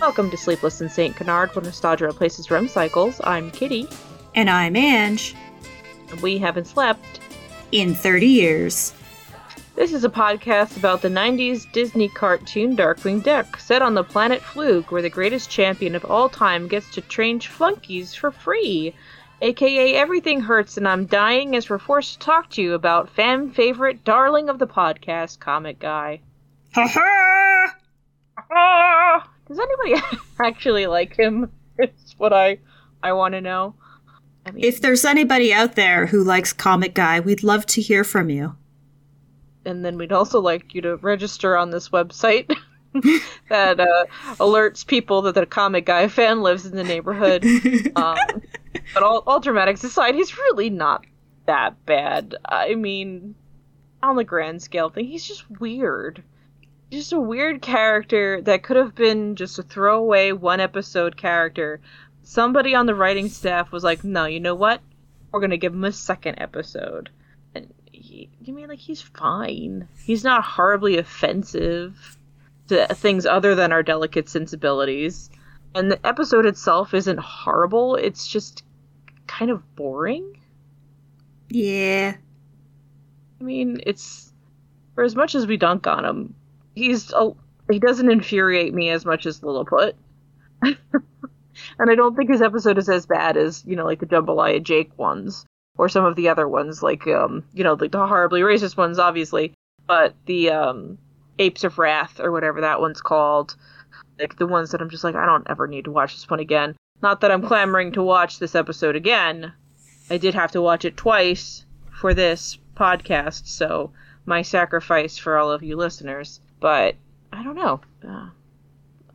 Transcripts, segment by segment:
Welcome to Sleepless in St. Canard, where nostalgia replaces REM cycles. I'm Kitty, And I'm Anj. and we haven't slept. In 30 years. This is a podcast about the 90s Disney cartoon Darkwing Duck, set on the planet Flug, where the greatest champion of all time gets to train flunkies for free. AKA Everything Hurts and I'm Dying as we're forced to talk to you about fan favorite darling of the podcast, Comet Guy. Ha ha! Ah! Does anybody actually like him? It's what I I want to know. I mean, If there's anybody out there who likes Comet Guy, we'd love to hear from you. and then we'd also like you to register on this website that uh, alerts people that the comet guy fan lives in the neighborhood. Um, but all, all dramatics aside, he's really not that bad. I mean, on the grand scale thing, he's just weird. Just a weird character that could have been just a throwaway one episode character. Somebody on the writing staff was like, no, you know what? We're going to give him a second episode. And he, you mean like he's fine? He's not horribly offensive to things other than our delicate sensibilities. And the episode itself isn't horrible, it's just kind of boring. yeah. I mean, it's for as much as we dunk on him, he's a, he doesn't infuriate me as much as Lilliput. and I don't think his episode is as bad as, you know, like the Jambalaya Jake ones or some of the other ones like um, you know, like the horribly racist ones obviously, but the um Apes of Wrath or whatever that one's called. Like the ones that I'm just like I don't ever need to watch this one again. Not that I'm clamoring to watch this episode again. I did have to watch it twice for this podcast, so my sacrifice for all of you listeners. But I don't know. Uh,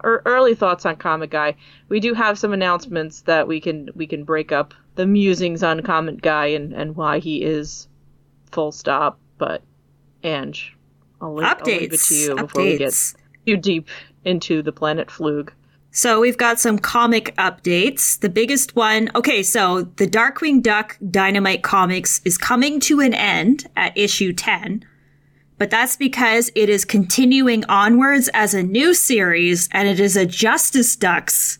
early thoughts on Comet Guy. We do have some announcements that we can we can break up the musings on Comet Guy and and why he is full stop. But Anj, I'll leave, I'll leave it to you before we get Updates. too deep into the planet Flug. So we've got some comic updates. The biggest one, okay, so the Darkwing Duck Dynamite comics is coming to an end at issue 10, but that's because it is continuing onwards as a new series and it is a Justice Ducks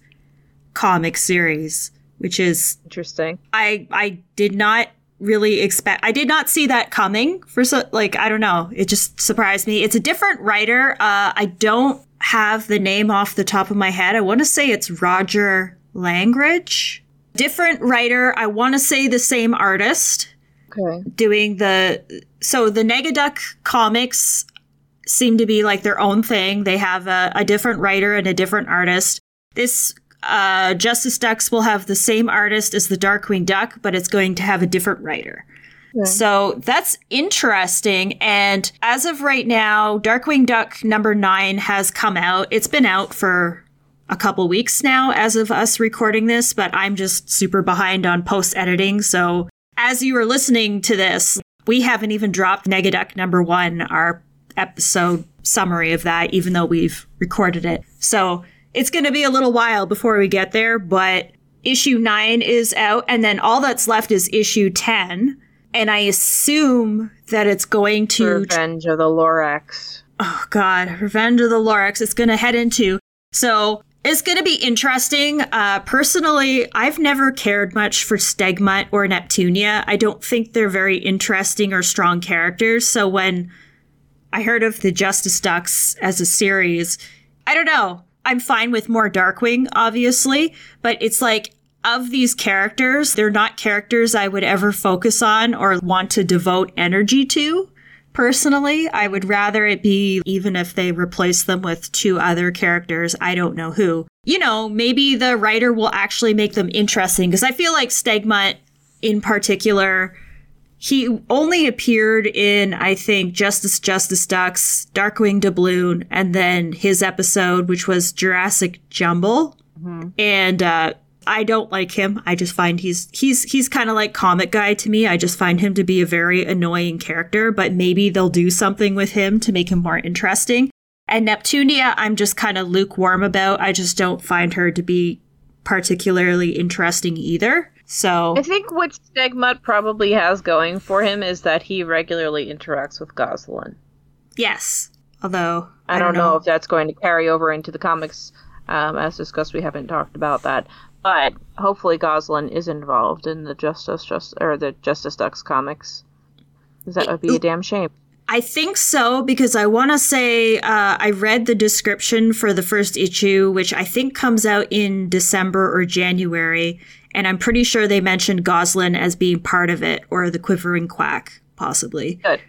comic series, which is Interesting. I I did not really expect I did not see that coming for so like I don't know. It just surprised me. It's a different writer. Uh I don't have the name off the top of my head. I want to say it's Roger Langridge. Different writer. I want to say the same artist Okay. doing the so the Negaduck comics seem to be like their own thing. They have a, a different writer and a different artist. This uh, Justice Ducks will have the same artist as the Darkwing Duck, but it's going to have a different writer. So that's interesting. And as of right now, Darkwing Duck number nine has come out. It's been out for a couple weeks now as of us recording this, but I'm just super behind on post editing. So as you are listening to this, we haven't even dropped Negaduck number one, our episode summary of that, even though we've recorded it. So it's going to be a little while before we get there, but issue nine is out, and then all that's left is issue 10. And I assume that it's going to Revenge of the Lorax. oh god revenge of the lorax it's going to head into so it's going to be interesting. Uh personally i've never cared much for stegmutt or neptunia. I don't think they're very interesting or strong characters. So when i heard of the justice ducks as a series i don't know. I'm fine with more darkwing obviously but it's like of these characters they're not characters i would ever focus on or want to devote energy to Personally, I would rather it be even if they replace them with two other characters, I don't know who. You know, maybe the writer will actually make them interesting because I feel like Stegmutt in particular, he only appeared in, I think, Justice Justice Ducks, Darkwing Doubloon, and then his episode, which was Jurassic Jumble. And uh, I don't like him. I just find he's he's he's kind of like comet guy to me. I just find him to be a very annoying character, but maybe they'll do something with him to make him more interesting. And Neptunia, I'm just kind of lukewarm about. I just don't find her to be particularly interesting either. So I think what Stegmutt probably has going for him is that he regularly interacts with Gosalyn. yes, although I, don't know. if that's going to carry over into the comics Um, as discussed, we haven't talked about that, but hopefully Gosalyn is involved in the Justice Just or the Justice Ducks comics. Because that would be a damn shame. I think so because I want to say uh, I read the description for the first issue, which I think comes out in December or January, and I'm pretty sure they mentioned Gosalyn as being part of it or the Quivering Quack, possibly. Good.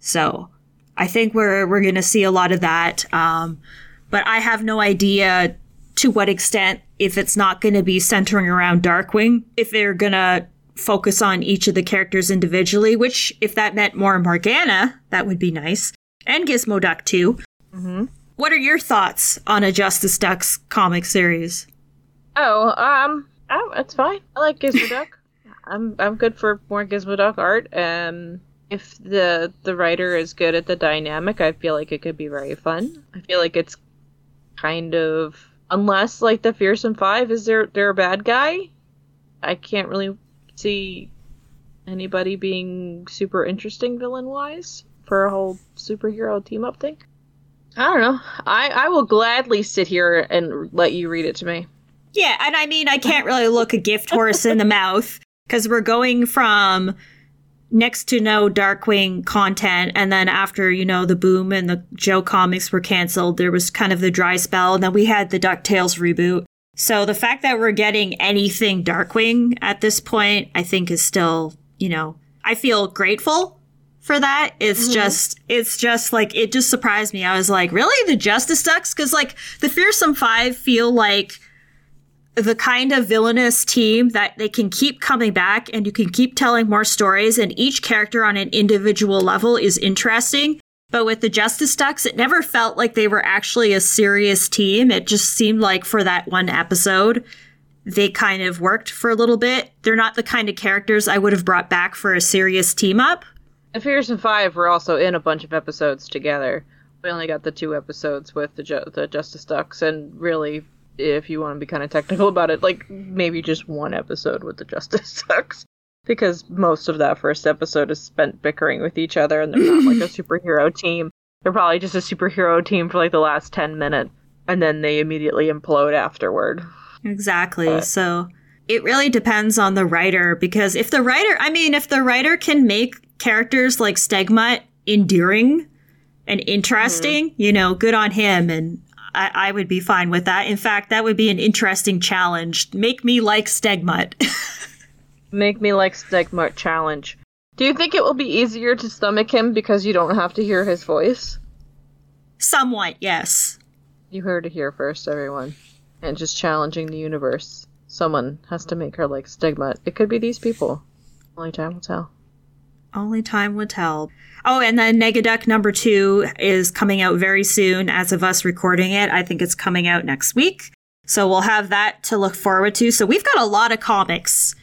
So I think we're we're going to see a lot of that, um, but I have no idea to what extent if it's not going to be centering around Darkwing, if they're going to focus on each of the characters individually, which, if that meant more Morgana, that would be nice. And Gizmo Duck, too. Mm-hmm. What are your thoughts on a Justice Ducks comic series? Oh, um, oh, it's fine. I like Gizmo Duck. I'm I'm good for more Gizmo Duck art. Um, if the the writer is good at the dynamic, I feel like it could be very fun. I feel like it's kind of unless like the Fearsome Five is there they're a bad guy. I can't really see anybody being super interesting villain wise for a whole superhero team up thing. I don't know. I, I will gladly sit here and let you read it to me. Yeah, and I mean, I can't really look a gift horse in the mouth because we're going from next to no Darkwing content, and then after you know the boom and the Joe comics were canceled, there was kind of the dry spell, and then we had the Ducktales reboot. So the fact that we're getting anything Darkwing at this point, I think is still, you know, I feel grateful for that. It's mm-hmm. just, it's just like, it just surprised me. I was like, really? The Justice Ducks? Cause like the Fearsome Five feel like the kind of villainous team that they can keep coming back and you can keep telling more stories and each character on an individual level is interesting. But with the Justice Ducks, it never felt like they were actually a serious team. It just seemed like for that one episode, they kind of worked for a little bit. They're not the kind of characters I would have brought back for a serious team up. The Fearsome Five were also in a bunch of episodes together. We only got the two episodes with the the Justice Ducks, and really, if you want to be kind of technical about it, like maybe just one episode with the Justice sucks. because most of that first episode is spent bickering with each other and they're not like a superhero team. They're probably just a superhero team for like the last 10 minutes and then they immediately implode afterward. Exactly. But. So it really depends on the writer because if the writer, I mean, if the writer can make characters like Stegmutt endearing and interesting, mm-hmm. you know, good on him. And I, I, would be fine with that. In fact, that would be an interesting challenge. Make me like Stegmutt. Make me like Stegmutt challenge. Do you think it will be easier to stomach him because you don't have to hear his voice? Somewhat, yes. You heard it here first, everyone. And just challenging the universe. Someone has to make her like Stegmutt. It could be these people. Only time will tell. Only time will tell. Oh, and then Negaduck number two is coming out very soon as of us recording it. I think it's coming out next week. So we'll have that to look forward to. So we've got a lot of comics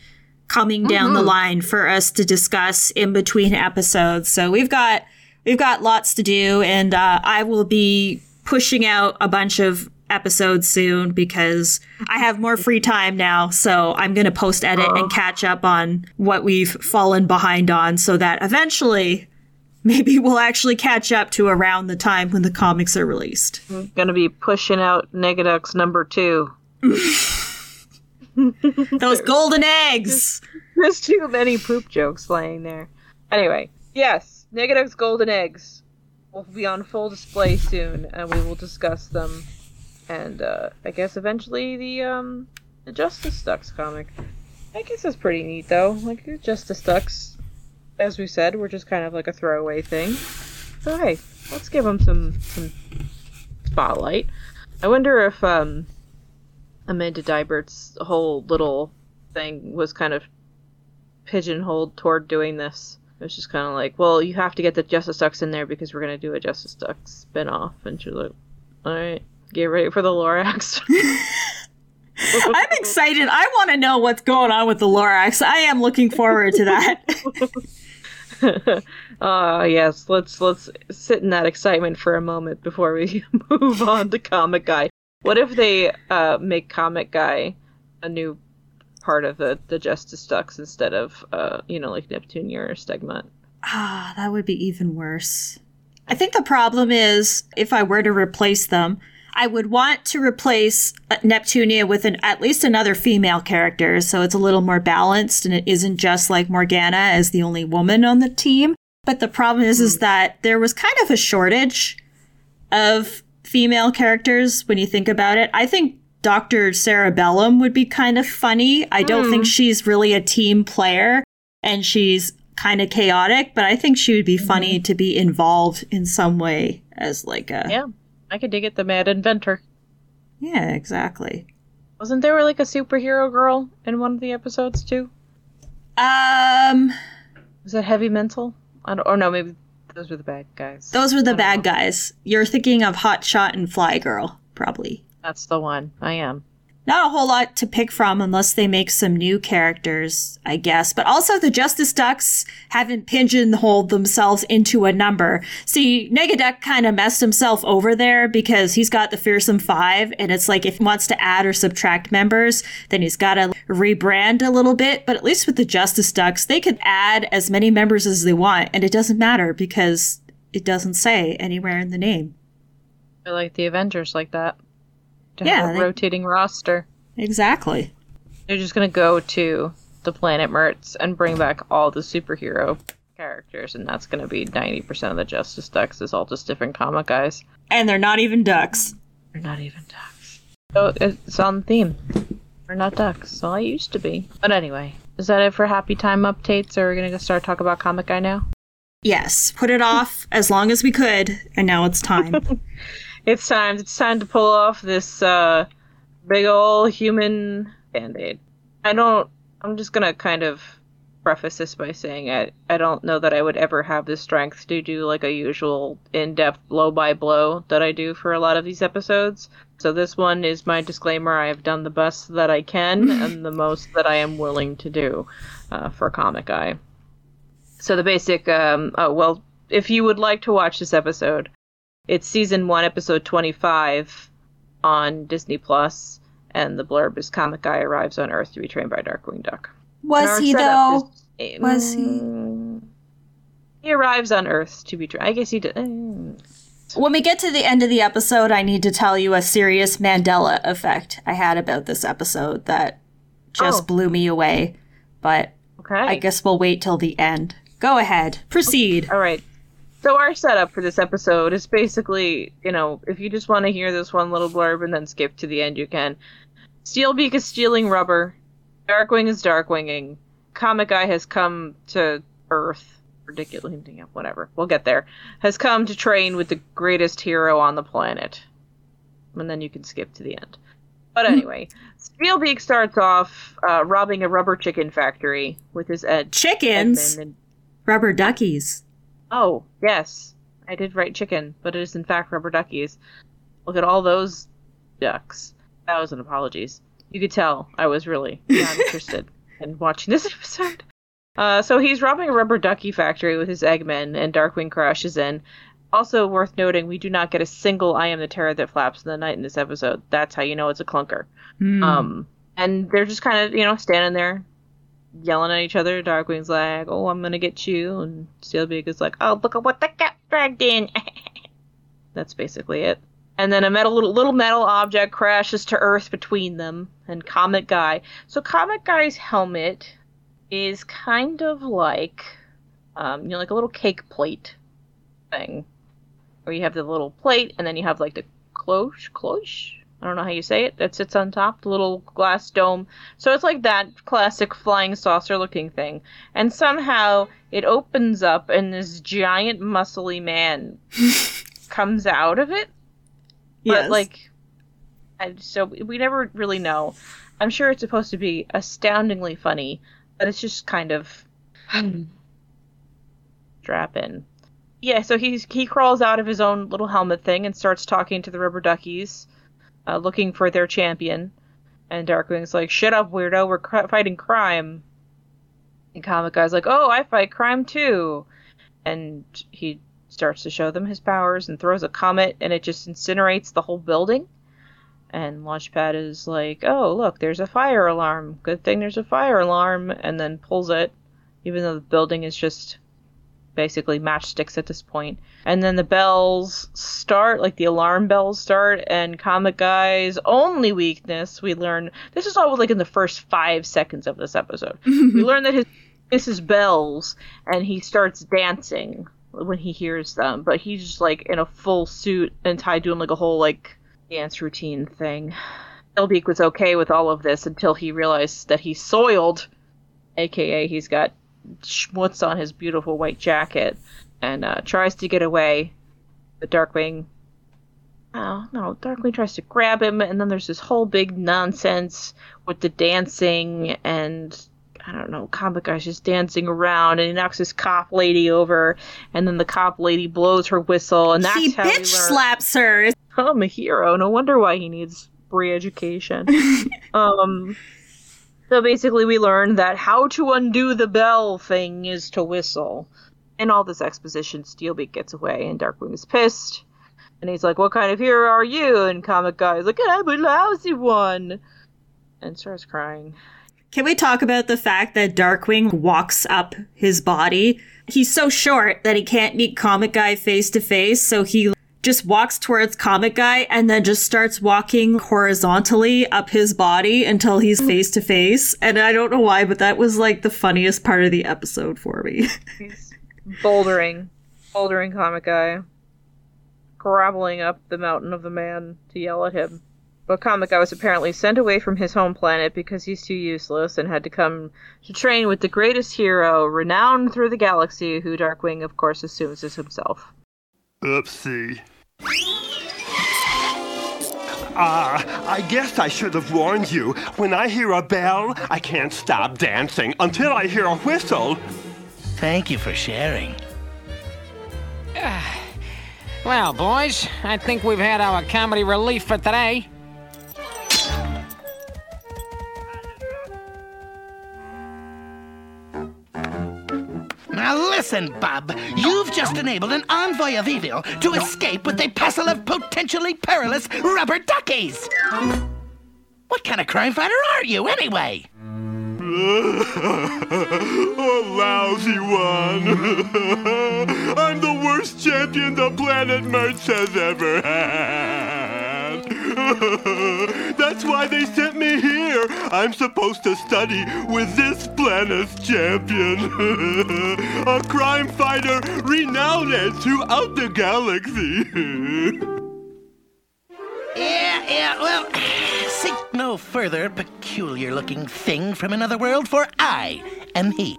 coming down mm-hmm. the line for us to discuss in between episodes. So we've got we've got lots to do, and uh, I will be pushing out a bunch of episodes soon because I have more free time now. So I'm going to post edit and oh. catch up on what we've fallen behind on, so that eventually. Maybe we'll actually catch up to around the time when the comics are released. I'm gonna be pushing out Negaducks number two. Those golden eggs. There's too many poop jokes laying there. Anyway, yes, Negaduck's golden eggs will be on full display soon, and we will discuss them. And uh, I guess eventually the um Justice Ducks comic. I guess that's pretty neat though. Like Justice Ducks, as we said, were just kind of like a throwaway thing. So hey, let's give them some some spotlight. I wonder if um Amanda Deibert's whole little thing was kind of pigeonholed toward doing this. It was just kind of like, well, you have to get the Justice Ducks in there because we're to do a Justice Ducks spinoff. And she's like, all right, get ready for the Lorax. I'm excited. I want to know what's going on with the Lorax. I am looking forward to that. uh yes, let's let's sit in that excitement for a moment before we move on to Comet Guy. What if they uh, make Comet Guy a new part of the, the Justice Ducks instead of, uh, you know, like Neptunia or Stegmutt? Ah, that would be even worse. I think the problem is if I were to replace them, I would want to replace uh, Neptunia with an, at least another female character so it's a little more balanced and it isn't just like Morgana as the only woman on the team. But the problem is, is hmm. that there was kind of a shortage of female characters when you think about it. I think Dr. Sara Bellum would be kind of funny. I don't think hmm. she's really a team player and she's kind of chaotic, but I think she would be funny hmm. to be involved in some way as like a Yeah, I could dig it. The mad inventor. Yeah, exactly. Wasn't there like a superhero girl in one of the episodes too? Um Was that Heavy Mental? I don't, or no, maybe those were the bad guys. those were the bad know. guys. You're thinking of Hot Shot and Fly Girl, probably. That's the one. I am. Not a whole lot to pick from unless they make some new characters, I guess. But also the Justice Ducks haven't pigeonholed themselves into a number. See, Negaduck kind of messed himself over there because he's got the Fearsome Five, and it's like if he wants to add or subtract members, then he's got to rebrand a little bit. But at least with the Justice Ducks, they can add as many members as they want, and it doesn't matter because it doesn't say anywhere in the name. I like the Avengers like that. To Yeah, have a they- rotating roster. Exactly. They're just gonna go to the planet Mertz and bring back all the superhero characters, and that's gonna be ninety percent of the Justice Ducks. Is all just different comet guys. And they're not even ducks. They're not even ducks. So it's on theme. We're not ducks. So I used to be. But anyway, is that it for Happy Time updates, or are we gonna start talk about Comet Guy now? Yes, put it off as long as we could, and now it's time. It's time. It's time to pull off this uh, big ol' human band-aid. I don't. I'm just gonna kind of preface this by saying I I don't know that I would ever have the strength to do like a usual in-depth blow by blow that I do for a lot of these episodes. So this one is my disclaimer. I have done the best that I can and the most that I am willing to do uh, for Comet Guy. So the basic. Um, oh well, if you would like to watch this episode, it's season one, episode twenty-five on Disney Plus, and the blurb is Comet Guy arrives on Earth to be trained by Darkwing Duck. Was he though? is- Was he? He arrives on Earth to be trained. I guess he did. mm. When we get to the end of the episode, I need to tell you a serious Mandela effect I had about this episode that just Oh. blew me away. But Okay. I guess we'll wait till the end. Go ahead. Proceed. All right. So our setup for this episode is basically, you know, if you just want to hear this one little blurb and then skip to the end, you can. Steelbeak is stealing rubber. Darkwing is darkwinging. Comet Guy has come to Earth. Ridiculous, whatever. We'll get there. Has come to train with the greatest hero on the planet. And then you can skip to the end. But anyway, Steelbeak starts off uh, robbing a rubber chicken factory with his ed- Chickens. Edmund and Rubber duckies. Oh, yes. I did write chicken, but it is in fact rubber duckies. Look at all those ducks. Thousand apologies. You could tell I was really not interested in watching this episode. Uh, so he's robbing a rubber ducky factory with his Eggmen, and Darkwing crashes in. Also worth noting, we do not get a single "I am the terror that flaps in the night" in this episode. That's how you know it's a clunker. Hmm. Um, and they're just kind of, you know, standing there yelling at each other. Darkwing's like, oh, I'm to get you. And Steelbeak is like, oh, look at what the cat dragged in. That's basically it. And then a metal little, little metal object crashes to Earth between them and Comet Guy. So Comet Guy's helmet is kind of like, um, you know, like a little cake plate thing, where you have the little plate and then you have like the cloche, cloche. I don't know how you say it. That sits on top, the little glass dome. So it's like that classic flying saucer looking thing. And somehow it opens up and this giant muscly man comes out of it. Yes. But like I, so we never really know. I'm sure it's supposed to be astoundingly funny, but it's just kind of strap in. Yeah, so he's he crawls out of his own little helmet thing and starts talking to the rubber duckies, uh, looking for their champion. And Darkwing's like, "Shut up, weirdo! We're cr- fighting crime." And Comet Guy's like, "Oh, I fight crime too," and he starts to show them his powers and throws a comet, and it just incinerates the whole building. And Launchpad is like, "Oh, look, there's a fire alarm. Good thing there's a fire alarm," and then pulls it, even though the building is just basically matchsticks at this point. And then the bells start, like the alarm bells start, and Comet Guy's only weakness, we learn this is all like in the first five seconds of this episode. we learn that his misses bells and he starts dancing when he hears them, but he's just like in a full suit and tie doing like a whole like dance routine thing. Steelbeak was okay with all of this until he realized that he's soiled, aka he's got schmutz on his beautiful white jacket, and uh, tries to get away. But Darkwing, oh no, Darkwing tries to grab him, and then there's this whole big nonsense with the dancing and I don't know, comet guy's just dancing around and he knocks this cop lady over and then the cop lady blows her whistle and that's he how bitch learn slaps her. I'm a hero. No wonder why he needs free education. um so basically we learn that how to undo the bell thing is to whistle. In all this exposition, Steelbeak gets away and Darkwing is pissed. And he's like, What kind of hero are you? And comet guy's like, I'm a lousy one and starts crying. Can we talk about the fact that Darkwing walks up his body? He's so short that he can't meet Comet Guy face to face, so he just walks towards Comet Guy and then just starts walking horizontally up his body until he's face to face. And I don't know why, but that was like the funniest part of the episode for me. He's bouldering, bouldering comet guy, groveling up the mountain of the man to yell at him. But Comet Guy was apparently sent away from his home planet because he's too useless and had to come to train with the greatest hero, renowned through the galaxy, who Darkwing, of course, assumes is himself. Oopsie. Ah, I guess I should have warned you. When I hear a bell, I can't stop dancing until I hear a whistle. Thank you for sharing. Well, boys, I think we've had our comedy relief for today. Now listen, Bub. You've just enabled an envoy of evil to escape with a passel of potentially perilous rubber duckies. What kind of crime fighter are you, anyway? a lousy one. I'm the worst champion the planet Mertz has ever had. That's why they sent me here. I'm supposed to study with this planet's champion. a crime fighter renowned throughout the galaxy. Yeah, yeah, well, seek no further peculiar looking thing from another world, for I am he.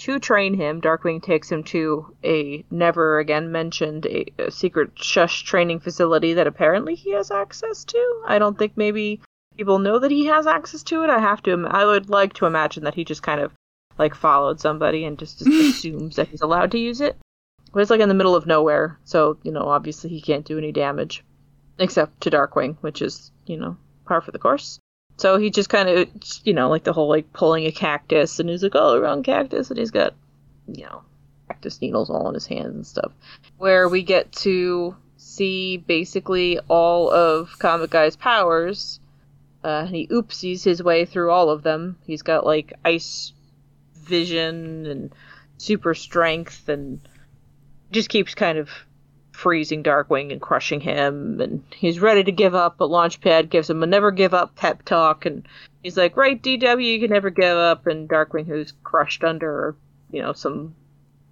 To train him, Darkwing takes him to a never again mentioned a, a secret shush training facility that apparently he has access to. I don't think maybe people know that he has access to it. I have to. I would like to imagine that he just kind of like followed somebody and just, just assumes that he's allowed to use it. But it's like in the middle of nowhere, so you know obviously he can't do any damage, except to Darkwing, which is you know par for the course. So he just kind of, you know, like the whole like pulling a cactus, and he's like, "Oh, wrong cactus," and he's got, you know, cactus needles all in his hands and stuff. Where we get to see basically all of Comet Guy's powers. Uh, and he oopsies his way through all of them. He's got like ice vision and super strength, and just keeps kind of freezing Darkwing and crushing him, and he's ready to give up, but Launchpad gives him a never give up pep talk, and he's like, right, DW, you can never give up, and Darkwing, who's crushed under, you know, some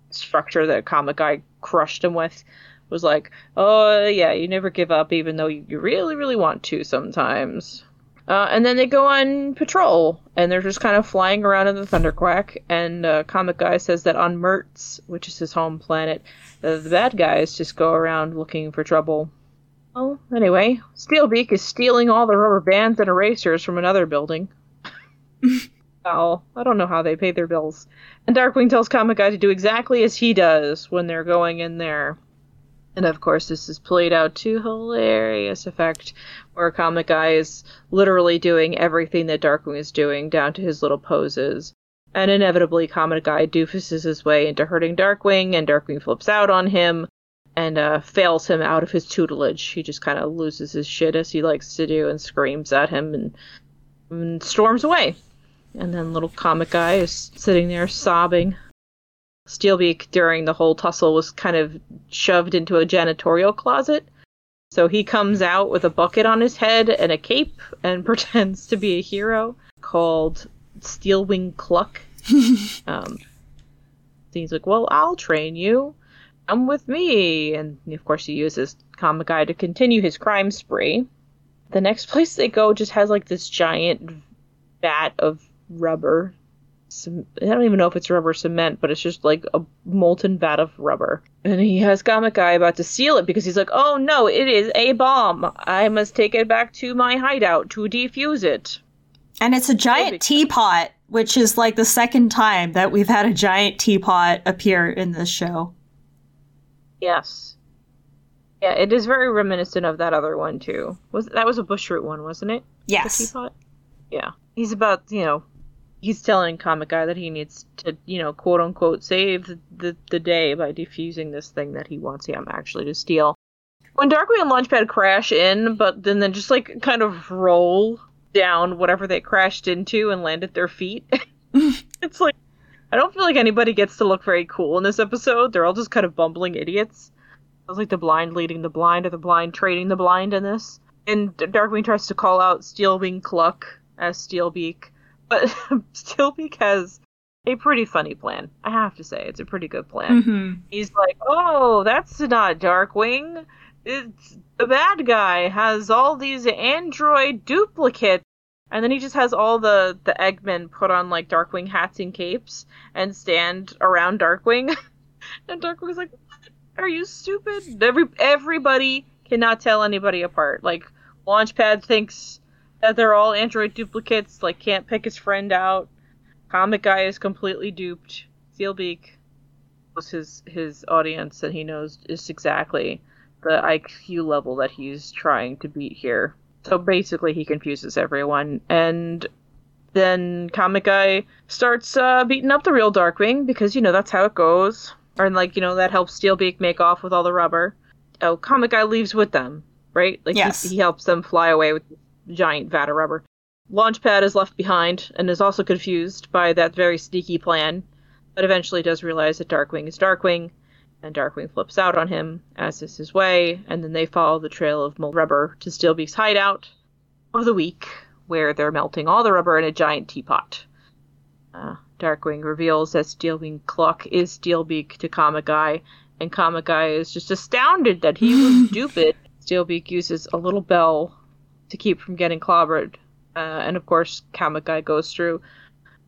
structure that Comet Guy crushed him with, was like, oh, yeah, you never give up, even though you you really, really want to sometimes. Uh, and then they go on patrol, and they're just kind of flying around in the Thunderquack. And uh, Comet Guy says that on Mertz, which is his home planet, the, the bad guys just go around looking for trouble. Well, anyway, Steelbeak is stealing all the rubber bands and erasers from another building. oh, I don't know how they pay their bills. And Darkwing tells Comet Guy to do exactly as he does when they're going in there. And of course, this is played out to hilarious effect, where Comet Guy is literally doing everything that Darkwing is doing, down to his little poses. And inevitably, Comet Guy doofuses his way into hurting Darkwing, and Darkwing flips out on him and uh, fails him out of his tutelage. He just kind of loses his shit as he likes to do and screams at him and, and storms away. And then little Comet Guy is sitting there sobbing. Steelbeak during the whole tussle was kind of shoved into a janitorial closet. So he comes out with a bucket on his head and a cape and pretends to be a hero called Steelwing Cluck. um, he's like, Well, I'll train you. Come with me. And of course, he uses Comet Guy to continue his crime spree. The next place they go just has like this giant vat of rubber. Some, I don't even know if it's rubber cement, but it's just like a molten vat of rubber. And he has Comet Guy about to seal it because he's like, oh no, it is a bomb. I must take it back to my hideout to defuse it. And it's a giant teapot, which is like the second time that we've had a giant teapot appear in this show. Yes. Yeah, it is very reminiscent of that other one too. Was that was a bushroot one, wasn't it? Yes. The teapot. Yeah. He's about you know, he's telling Comet Guy that he needs to you know quote unquote save the the, day by defusing this thing that he wants him actually to steal. When Darkwing and Launchpad crash in, but then then just like kind of roll down whatever they crashed into and land at their feet. it's like I don't feel like anybody gets to look very cool in this episode. They're all just kind of bumbling idiots. It was like the blind leading the blind or the blind trading the blind in this. And Darkwing tries to call out Steelwing Cluck as Steelbeak, but still because a pretty funny plan. I have to say, it's a pretty good plan. Mm-hmm. He's like, "Oh, that's not Darkwing. It's the bad guy has all these android duplicates." And then he just has all the the Eggmen put on like Darkwing hats and capes and stand around Darkwing. and Darkwing's like, "What? Are you stupid?" Every everybody cannot tell anybody apart. Like Launchpad thinks that they're all android duplicates. Like can't pick his friend out. Comet Guy is completely duped. Steelbeak was his his audience, that he knows is exactly the IQ level that he's trying to beat here. So basically, he confuses everyone, and then Comet Guy starts uh, beating up the real Darkwing because you know that's how it goes, and like you know that helps Steelbeak make off with all the rubber. Oh, Comet Guy leaves with them, right? Like Yes. he, he helps them fly away with the giant vat of rubber. Launchpad is left behind and is also confused by that very sneaky plan, but eventually does realize that Darkwing is Darkwing, and Darkwing flips out on him, as is his way, and then they follow the trail of molten rubber to Steelbeak's hideout of the week, where they're melting all the rubber in a giant teapot. Uh, Darkwing reveals that Steelbeak Cluck is Steelbeak to Comet Guy, and Comet Guy is just astounded that he was stupid. Steelbeak uses a little bell to keep from getting clobbered, uh, and of course, Guy goes through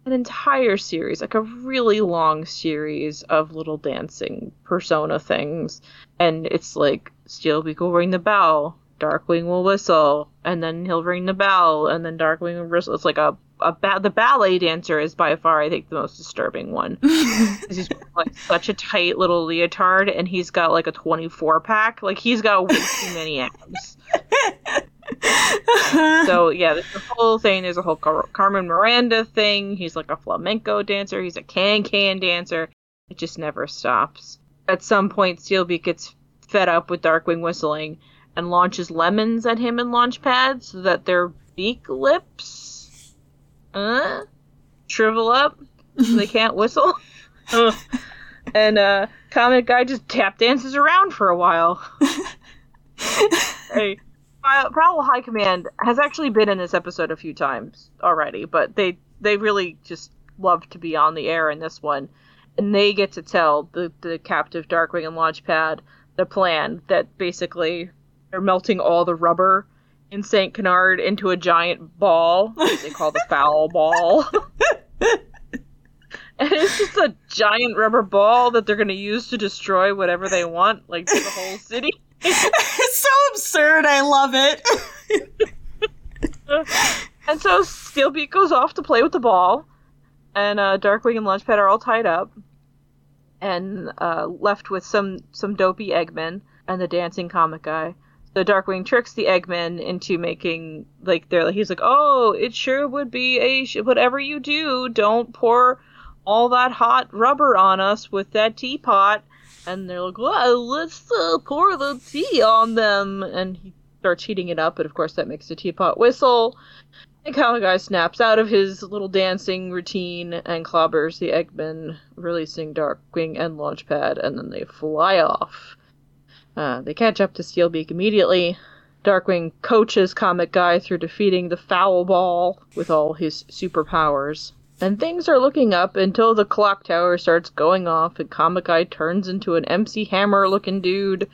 an entire series, like a really long series of little dancing persona things. And it's like Steelbeak will ring the bell, Darkwing will whistle, and then he'll ring the bell, and then Darkwing will whistle. It's like a, a ba- the ballet dancer is by far, I think, the most disturbing one. he's like such a tight little leotard, and he's got like a 24 pack. Like he's got way too many abs. so yeah, there's the whole thing. There's a whole Car- Carmen Miranda thing. He's like a flamenco dancer. He's a can can dancer. It just never stops. At some point, Steelbeak gets fed up with Darkwing whistling and launches lemons at him and Launchpad so that their beak lips uh, shrivel up so they can't whistle. And uh, Comet Guy just tap dances around for a while. hey, FOWL High Command has actually been in this episode a few times already, but they they really just love to be on the air in this one, and they get to tell the the captive Darkwing and Launchpad the plan that basically they're melting all the rubber in Saint Canard into a giant ball they call the foul ball. And it's just a giant rubber ball that they're going to use to destroy whatever they want, like the whole city. it's so absurd. I love it. And so Steelbeak goes off to play with the ball, and uh, Darkwing and Launchpad are all tied up, and uh, left with some some dopey Eggmen and the dancing comet guy. So Darkwing tricks the Eggmen into making like they're he's like, oh, it sure would be a sh- whatever you do, don't pour all that hot rubber on us with that teapot. And they're like, well, let's uh, pour the tea on them. And he starts heating it up, and of course that makes the teapot whistle. And Guy snaps out of his little dancing routine and clobbers the Eggman, releasing Darkwing and Launchpad, and then they fly off. Uh, they catch up to Steelbeak immediately. Darkwing coaches Comet Guy through defeating the Foul Ball with all his superpowers. And things are looking up until the clock tower starts going off and Comet Guy turns into an MC Hammer looking dude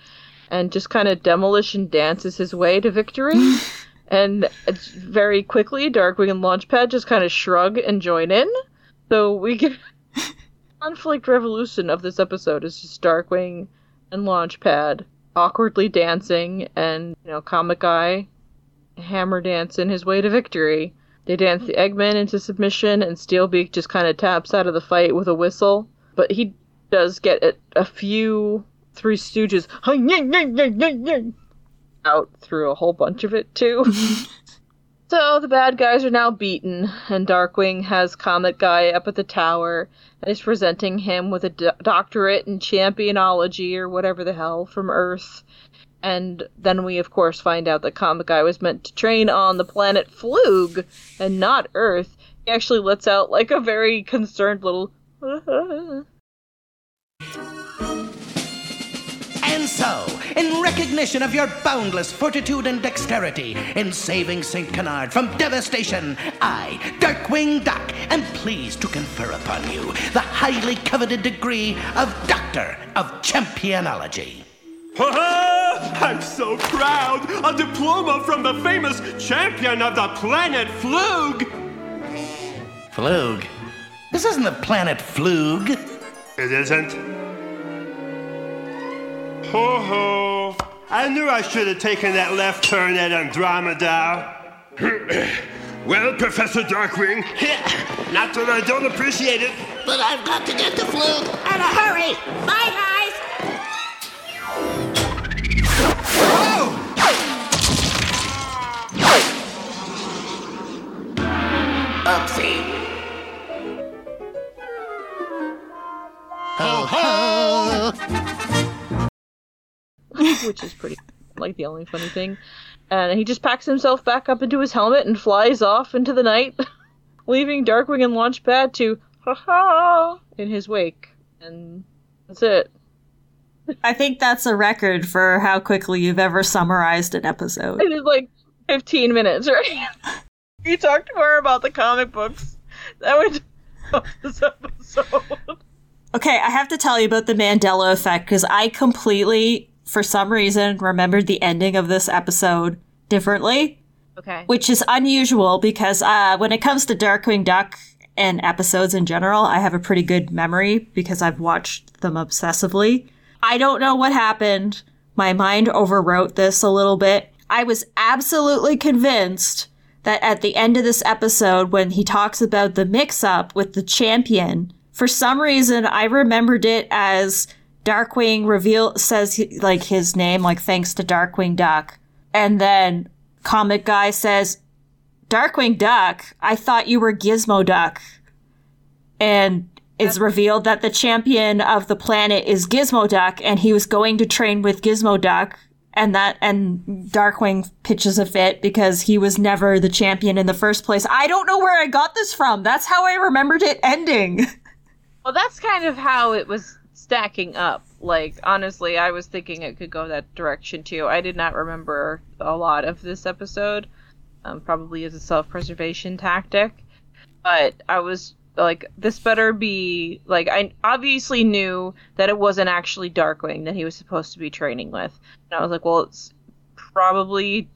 and just kind of demolition dances his way to victory. and it's very quickly, Darkwing and Launchpad just kind of shrug and join in. So we get conflict revolution of this episode is just Darkwing and Launchpad awkwardly dancing, and you know, Comet Guy hammer dancing his way to victory. They dance the Eggman into submission, and Steelbeak just kind of taps out of the fight with a whistle. But he does get a, a few Three Stooges out through a whole bunch of it too. so the bad guys are now beaten, and Darkwing has Comet Guy up at the tower and is presenting him with a do- doctorate in championology or whatever the hell from Earth. And then we, of course, find out that Comet Guy was meant to train on the planet Flug and not Earth. He actually lets out like a very concerned little. And so, in recognition of your boundless fortitude and dexterity in saving St. Canard from devastation, I, Darkwing Duck, am pleased to confer upon you the highly coveted degree of Doctor of Championology. I'm so proud! A diploma from the famous champion of the planet Flug! Flug? This isn't the planet Flug. It isn't. Ho ho! I knew I should have taken that left turn at Andromeda. well, Professor Darkwing, not that I don't appreciate it. But I've got to get to Flug in a hurry. Bye, guys. Ho ho! which is pretty like the only funny thing. And he just packs himself back up into his helmet and flies off into the night, leaving Darkwing and Launchpad to ha ha in his wake. And that's it. I think that's a record for how quickly you've ever summarized an episode. It is like 15 minutes, right? you talked more about the comic books. That would this episode. Okay, I have to tell you about the Mandela effect because I completely, for some reason, remembered the ending of this episode differently, Okay. which is unusual because uh, when it comes to Darkwing Duck and episodes in general, I have a pretty good memory because I've watched them obsessively. I don't know what happened. My mind overwrote this a little bit. I was absolutely convinced that at the end of this episode, when he talks about the mix up with the champion, for some reason, I remembered it as Darkwing reveal says he- like his name, like thanks to Darkwing Duck, and then Comet Guy says, "Darkwing Duck, I thought you were Gizmo Duck," and it's revealed that the champion of the planet is Gizmo Duck, and he was going to train with Gizmo Duck. And that, and Darkwing pitches a fit because he was never the champion in the first place. I don't know where I got this from. That's how I remembered it ending. Well, that's kind of how it was stacking up. Like, honestly, I was thinking it could go that direction too. I did not remember a lot of this episode, um, probably as a self preservation tactic. But I was like, this better be. Like, I obviously knew that it wasn't actually Darkwing that he was supposed to be training with. And I was like, well, it's probably,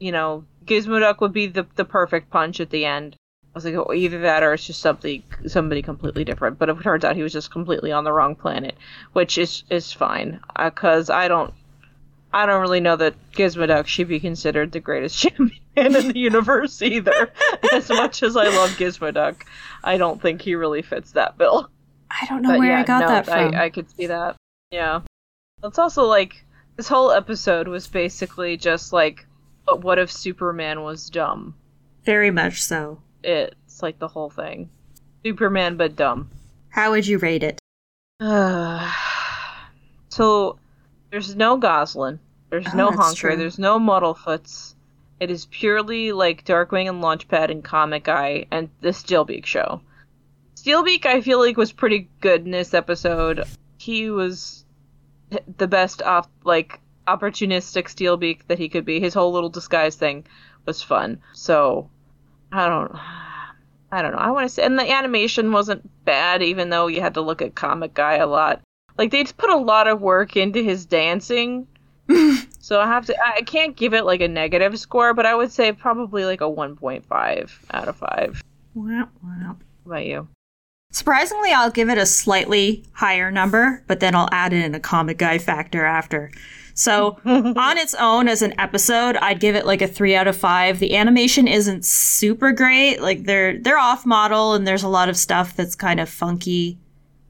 you know, Gizmoduck would be the, the perfect punch at the end. I was like, oh, either that or it's just something somebody completely different. But it turns out he was just completely on the wrong planet, which is is fine uh, because I don't I don't really know that Gizmoduck should be considered the greatest champion in the universe either. as much as I love Gizmoduck, I don't think he really fits that bill. I don't know But where yeah, I got no, that from. I, I could see that. Yeah. It's also like this whole episode was basically just like, but what if Superman was dumb? Very much so. It's like the whole thing. Superman but dumb. How would you rate it? Uh, so there's no Gosalyn, there's Oh, no Honker, true. there's no Muddlefoots, It is purely like Darkwing and Launchpad and Comet Guy and the Steelbeak show. Steelbeak, I feel like, was pretty good in this episode. He was the best off like opportunistic Steelbeak that he could be. His whole little disguise thing was fun. So I don't I don't know. I want to say and the animation wasn't bad even though you had to look at Comet Guy a lot. Like they put a lot of work into his dancing. so I have to I can't give it like a negative score, but I would say probably like a 1.5 out of 5. Wow, wow. What about you? Surprisingly, I'll give it a slightly higher number, but then I'll add in a comet guy factor after. So, on its own as an episode, I'd give it like a 3 out of 5. The animation isn't super great. Like they're they're off model and there's a lot of stuff that's kind of funky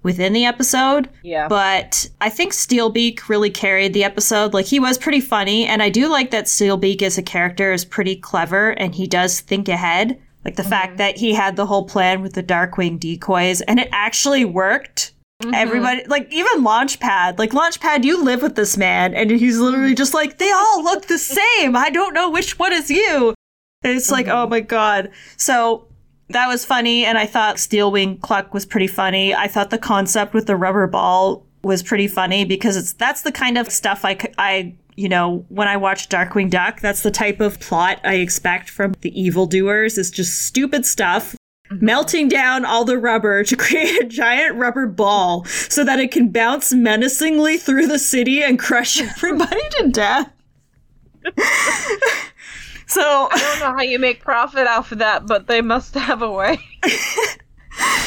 within the episode. Yeah. But I think Steelbeak really carried the episode. Like he was pretty funny and I do like that Steelbeak as a character is pretty clever and he does think ahead. Like the mm-hmm. fact that he had the whole plan with the Darkwing decoys and it actually worked. Mm-hmm. Everybody, like even Launchpad, like Launchpad, you live with this man, and he's literally just like, they all look the same. I don't know which one is you. And it's like, oh mm-hmm. my god. So that was funny, and I thought Steelwing Cluck was pretty funny. I thought the concept with the rubber ball was pretty funny because it's that's the kind of stuff I I you know, when I watch Darkwing Duck, that's the type of plot I expect from the evildoers. It's just stupid stuff. Mm-hmm. Melting down all the rubber to create a giant rubber ball so that it can bounce menacingly through the city and crush everybody to death. so, I don't know how you make profit off of that, but they must have a way.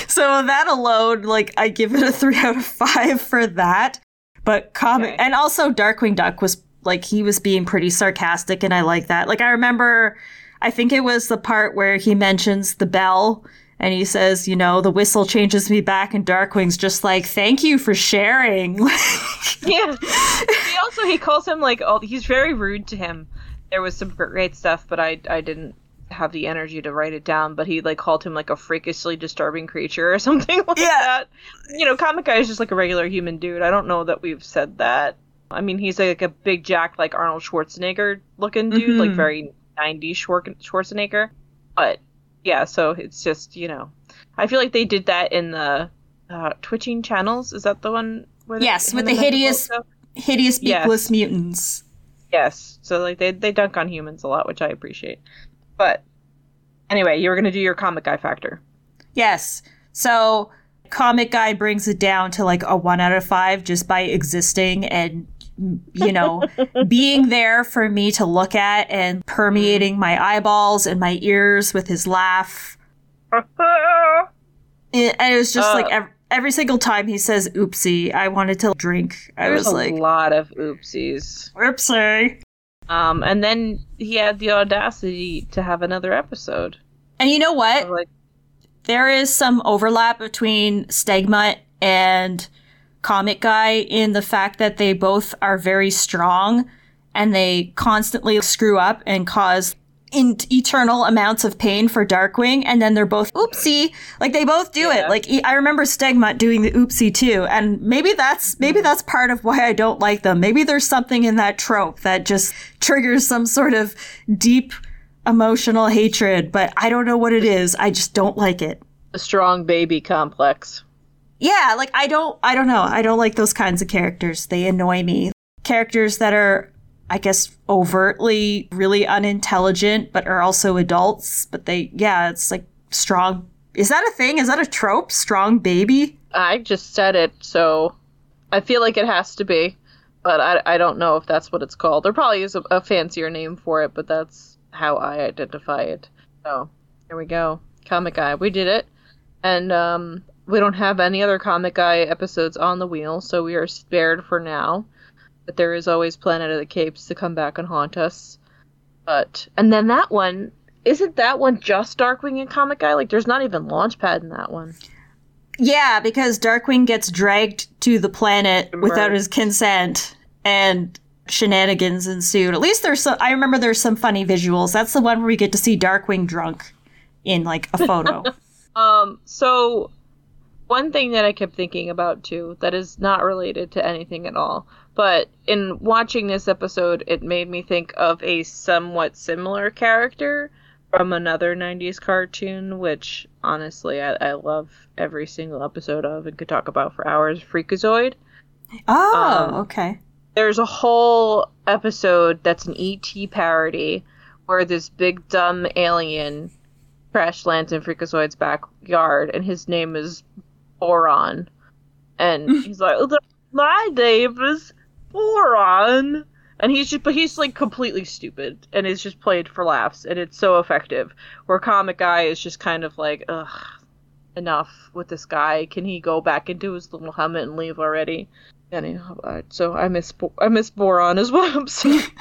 so that alone, like, I give it a three out of five for that. But comic, Okay. and also Darkwing Duck was like he was being pretty sarcastic, and I like that. Like I remember, I think it was the part where he mentions the bell, and he says, you know, the whistle changes me back, and Darkwing's just like, thank you for sharing. yeah. He also he calls him like oh he's very rude to him. There was some great stuff, but I I didn't have the energy to write it down. But he like called him like a freakishly disturbing creature or something like Yeah. that. You know, comet guy is just like a regular human dude. I don't know that we've said that. I mean, he's like a big jack like Arnold Schwarzenegger looking dude, like Mhm. very 90s Schwar- Schwarzenegger. But yeah, so it's just you know, I feel like they did that in the uh, twitching channels. Is that the one? Where Yes, with the hideous-? Hideous Yes. beakless mutants. Yes. So like they they dunk on humans a lot, which I appreciate. But anyway, you were gonna do your comet guy factor. Yes. So comet guy brings it down to like a one out of five just by existing and you know being there for me to look at and permeating my eyeballs and my ears with his laugh. And it was just Uh, like every, every single time he says "oopsie," I wanted to drink. I was a like, lot of oopsies. "Oopsie." Um, and then he had the audacity to have another episode. And you know what? So, like, there is some overlap between Stegmutt and Comet Guy in the fact that they both are very strong and they constantly screw up and cause in- eternal amounts of pain for Darkwing. And then they're both oopsie. Like they both do Yeah. it. Like I remember Stegmutt doing the oopsie too. And maybe that's, maybe mm-hmm. that's part of why I don't like them. Maybe there's something in that trope that just triggers some sort of deep emotional hatred, but I don't know what it is. I just don't like it. A strong baby complex. Yeah, like I don't I don't know. I don't like those kinds of characters. They annoy me. Characters that are I guess overtly really unintelligent but are also adults, but they yeah, it's like strong. Is that a thing? Is that a trope? Strong baby? I just said it, so I feel like it has to be, but I, I don't know if that's what it's called. There probably is a, a fancier name for it, but that's how I identify it. So there we go, Comet Guy. We did it, and um, we don't have any other Comet Guy episodes on the wheel, so we are spared for now. But there is always Planet of the Capes to come back and haunt us. But and then that one isn't that one just Darkwing and Comet Guy? Like there's not even Launchpad in that one. Yeah, because Darkwing gets dragged to the planet without his consent and shenanigans ensued. At least there's some I remember there's some funny visuals. That's the one where we get to see Darkwing drunk in like a photo. Um, so one thing that I kept thinking about too that is not related to anything at all, But in watching this episode, it made me think of a somewhat similar character from another 90s cartoon, which honestly I, I love every single episode of and could talk about for hours Freakazoid. Oh, Um, okay. There's a whole episode that's an ET parody where this big dumb alien crash lands in Freakazoid's backyard and his name is Boron. And he's like, "Oh, My name is Boron. And he's just, but he's like completely stupid and is just played for laughs and it's so effective. Where Comet Guy is just kind of like, ugh, enough with this guy. Can he go back into his little helmet and leave already? Anyhow, so I miss Bo- I miss Boron as well. I'm sorry.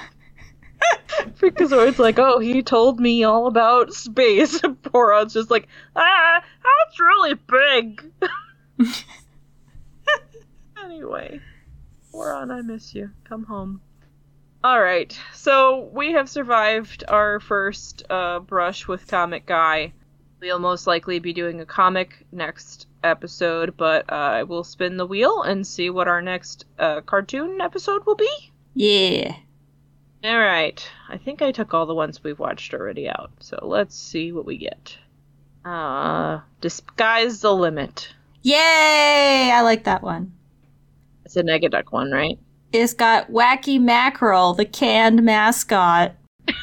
Freakazoid's like, oh, he told me all about space. And Boron's just like, ah, that's really big. anyway, Boron, I miss you. Come home. All right, so we have survived our first uh, brush with Comet Guy. We'll most likely be doing a comic next episode, but uh, I will spin the wheel and see what our next uh, cartoon episode will be. Yeah. All right, I think I took all the ones we've watched already out, so let's see what we get. Uh, Disguise the Limit. Yay! I like that one. It's a Negaduck one, right? It's got Wacky Mackerel, the canned mascot.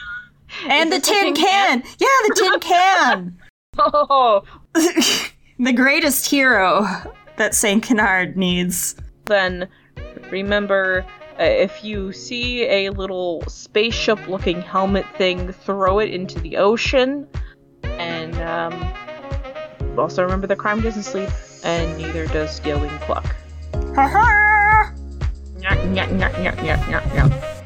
And the tin tin can! Yeah, the tin can! Oh, the greatest hero that St. Canard needs. then remember uh, if you see a little spaceship looking helmet thing, throw it into the ocean. And um, also remember the crime doesn't sleep, and neither does Gilling Cluck. Ha ha! Nyah, nyah, nyah, nyah, nyah, nyah, nyah.